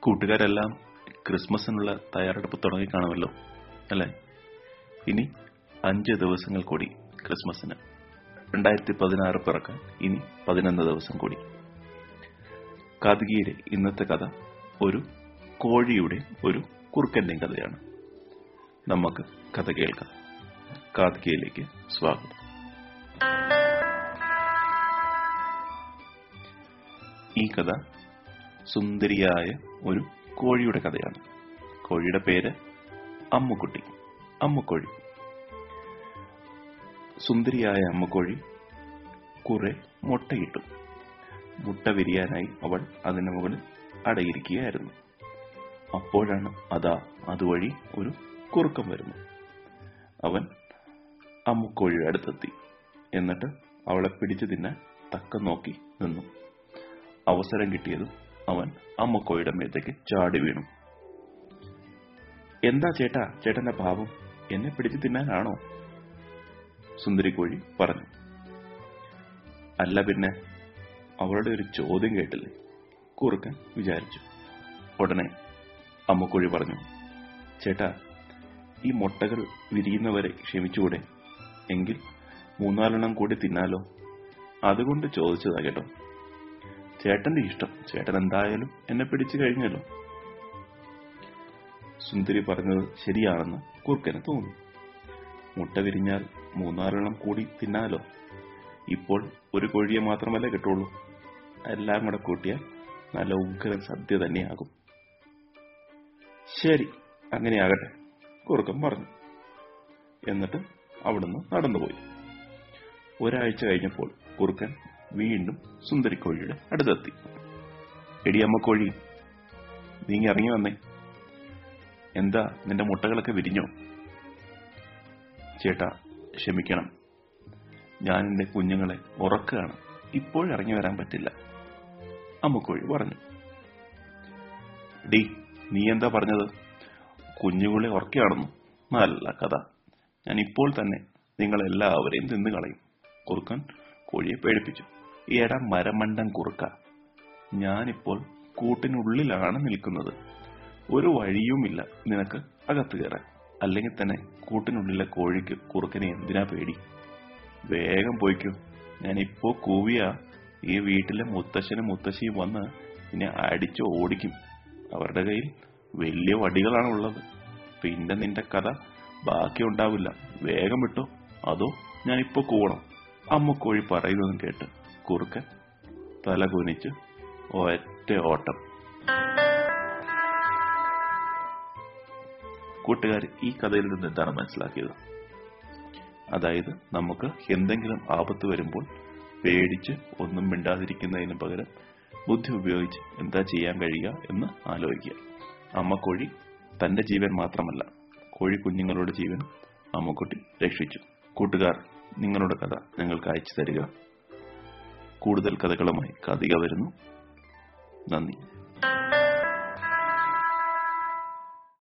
കൂട്ടുകാരെല്ലാം ക്രിസ്മസിനുള്ള തയ്യാറെടുപ്പ് തുടങ്ങിക്കാണുമല്ലോ അല്ലേ? ഇനി അഞ്ച് ദിവസങ്ങൾ കൂടി ക്രിസ്മസിന്. രണ്ടായിരത്തി പതിനാറ് പിറക്കാൻ ഇനി പതിനൊന്ന് ദിവസം കൂടി. കാതികയിലെ ഇന്നത്തെ കഥ ഒരു കോഴിയുടെ ഒരു കുറുക്കന്റെയും കഥയാണ്. നമുക്ക് കഥ കേൾക്കാം. കാതികയിലേക്ക് സ്വാഗതം. ഈ കഥ സുന്ദരിയായ ഒരു കോഴിയുടെ കഥയാണ്. കോഴിയുടെ പേര് അമ്മുക്കുട്ടി. അമ്മുക്കോഴി. സുന്ദരിയായ അമ്മുക്കോഴി കുറെ മുട്ടയിട്ടു. മുട്ട വിരിയാനായി അവൾ അതിന് മുകളിൽ അടയിരിക്കുകയായിരുന്നു. അപ്പോഴാണ് അതാ അതുവഴി ഒരു കുറുക്കം വരുന്നു. അവൻ അമ്മുക്കോഴിയുടെ അടുത്തെത്തി. എന്നിട്ട് അവളെ പിടിച്ചു തിന്നാൻ തക്കം നോക്കി നിന്നു. അവസരം കിട്ടിയതും അവൻ അമ്മക്കോയുടെ മേത്തേക്ക് ചാടി വീണു. എന്താ ചേട്ടാ? ചേട്ടന്റെ പാപം എന്നെ പിടിച്ചു തിന്നാനാണോ? സുന്ദരിക്കോഴി പറഞ്ഞു. അല്ല പിന്നെ അവളുടെ ഒരു ചോദ്യം കേട്ടില്ലേ? കുറുക്കൻ വിചാരിച്ചു. ഉടനെ അമ്മക്കോഴി പറഞ്ഞു ചേട്ടാ ഈ മുട്ടകൾ വിരിയുന്നവരെ ക്ഷമിച്ചുകൂടെ? എങ്കിൽ മൂന്നാലെണ്ണം കൂടി തിന്നാലോ? അതുകൊണ്ട് ചോദിച്ചതാ കേട്ടോ. ചേട്ടന്റെ ഇഷ്ടം. ചേട്ടൻ എന്തായാലും എന്നെ പിടിച്ചു കഴിഞ്ഞല്ലോ. സുന്ദരി പറഞ്ഞത് ശരിയാണെന്ന് കുറുക്കന് തോന്നി. മുട്ട വിരിഞ്ഞാൽ മൂന്നാലെണ്ണം കൂടി തിന്നാലോ? ഇപ്പോൾ ഒരു കോഴിയെ മാത്രമല്ല കിട്ടുള്ളൂ. എല്ലാം കൂടെ കൂട്ടിയാൽ നല്ല ഉഗ്രൻ സദ്യ തന്നെയാകും. ശരി അങ്ങനെയാകട്ടെ കുറുക്കൻ പറഞ്ഞു. എന്നിട്ട് അവിടുന്ന് നടന്നുപോയി. ഒരാഴ്ച കഴിഞ്ഞപ്പോൾ കുറുക്കൻ വീണ്ടും സുന്ദരിക്കോഴിയുടെ അടുത്തെത്തി. എടിയമ്മ കോഴി നീ ഇറങ്ങി വന്നേ. എന്താ നിന്റെ മുട്ടകളൊക്കെ വിരിഞ്ഞോ? ചേട്ടാ ക്ഷമിക്കണം. ഞാൻ എന്റെ കുഞ്ഞുങ്ങളെ ഉറക്കുകയാണ്. ഇപ്പോൾ ഇറങ്ങി വരാൻ പറ്റില്ല. അമ്മക്കോഴി പറഞ്ഞു. ഡി നീ എന്താ പറഞ്ഞത്? കുഞ്ഞുങ്ങളെ ഉറക്കുകയാണെന്നു നല്ല കഥ. ഞാൻ ഇപ്പോൾ തന്നെ നിങ്ങളെല്ലാവരെയും തിന്നു കളയും കുറുക്കൻ കോഴിയെ പേടിപ്പിച്ചു. എടാ മരമണ്ടം കുറുക്ക. ഞാനിപ്പോൾ കൂട്ടിനുള്ളിലാണ് നിൽക്കുന്നത്. ഒരു വഴിയുമില്ല നിനക്ക് അകത്ത് കയറാൻ. അല്ലെങ്കിൽ തന്നെ കൂട്ടിനുള്ളിലെ കോഴിക്ക് കുറുക്കനെ എന്തിനാ പേടി? വേഗം പോയിക്കോ. ഞാനിപ്പോ കൂവിയ. ഈ വീട്ടിലെ മുത്തശ്ശനും മുത്തശ്ശിയും വന്ന് ഇനി അടിച്ച് ഓടിക്കും. അവരുടെ കയ്യിൽ വലിയ വടികളാണ് ഉള്ളത് പിന്നെ നിന്റെ കഥ ബാക്കി ഉണ്ടാവില്ല വേഗം വിട്ടോ. അതോ ഞാനിപ്പോ കൂണം അമ്മ കോഴി പറയുന്നതും കേട്ട് കുറുക്കൻ തല കുനിച്ചു ഒറ്റ ഓട്ടം. കൂട്ടുകാർ ഈ കഥയിൽ നിന്ന് എന്താണ് മനസ്സിലാക്കിയത്? അതായത് നമുക്ക് എന്തെങ്കിലും ആപത്ത് വരുമ്പോൾ പേടിച്ച് ഒന്നും മിണ്ടാതിരിക്കുന്നതിന് പകരം ബുദ്ധി ഉപയോഗിച്ച് എന്താ ചെയ്യാൻ കഴിയുക എന്ന് ആലോചിക്കുക. അമ്മ കോഴി തന്റെ ജീവൻ മാത്രമല്ല കോഴി കുഞ്ഞുങ്ങളുടെ ജീവൻ അമ്മക്കുട്ടി രക്ഷിച്ചു. കൂട്ടുകാർ നിങ്ങളുടെ കഥ ഞങ്ങൾക്ക് അയച്ചു തരിക. കൂടുതൽ കഥകളുമായി കാതിക വരുന്നു. നന്ദി.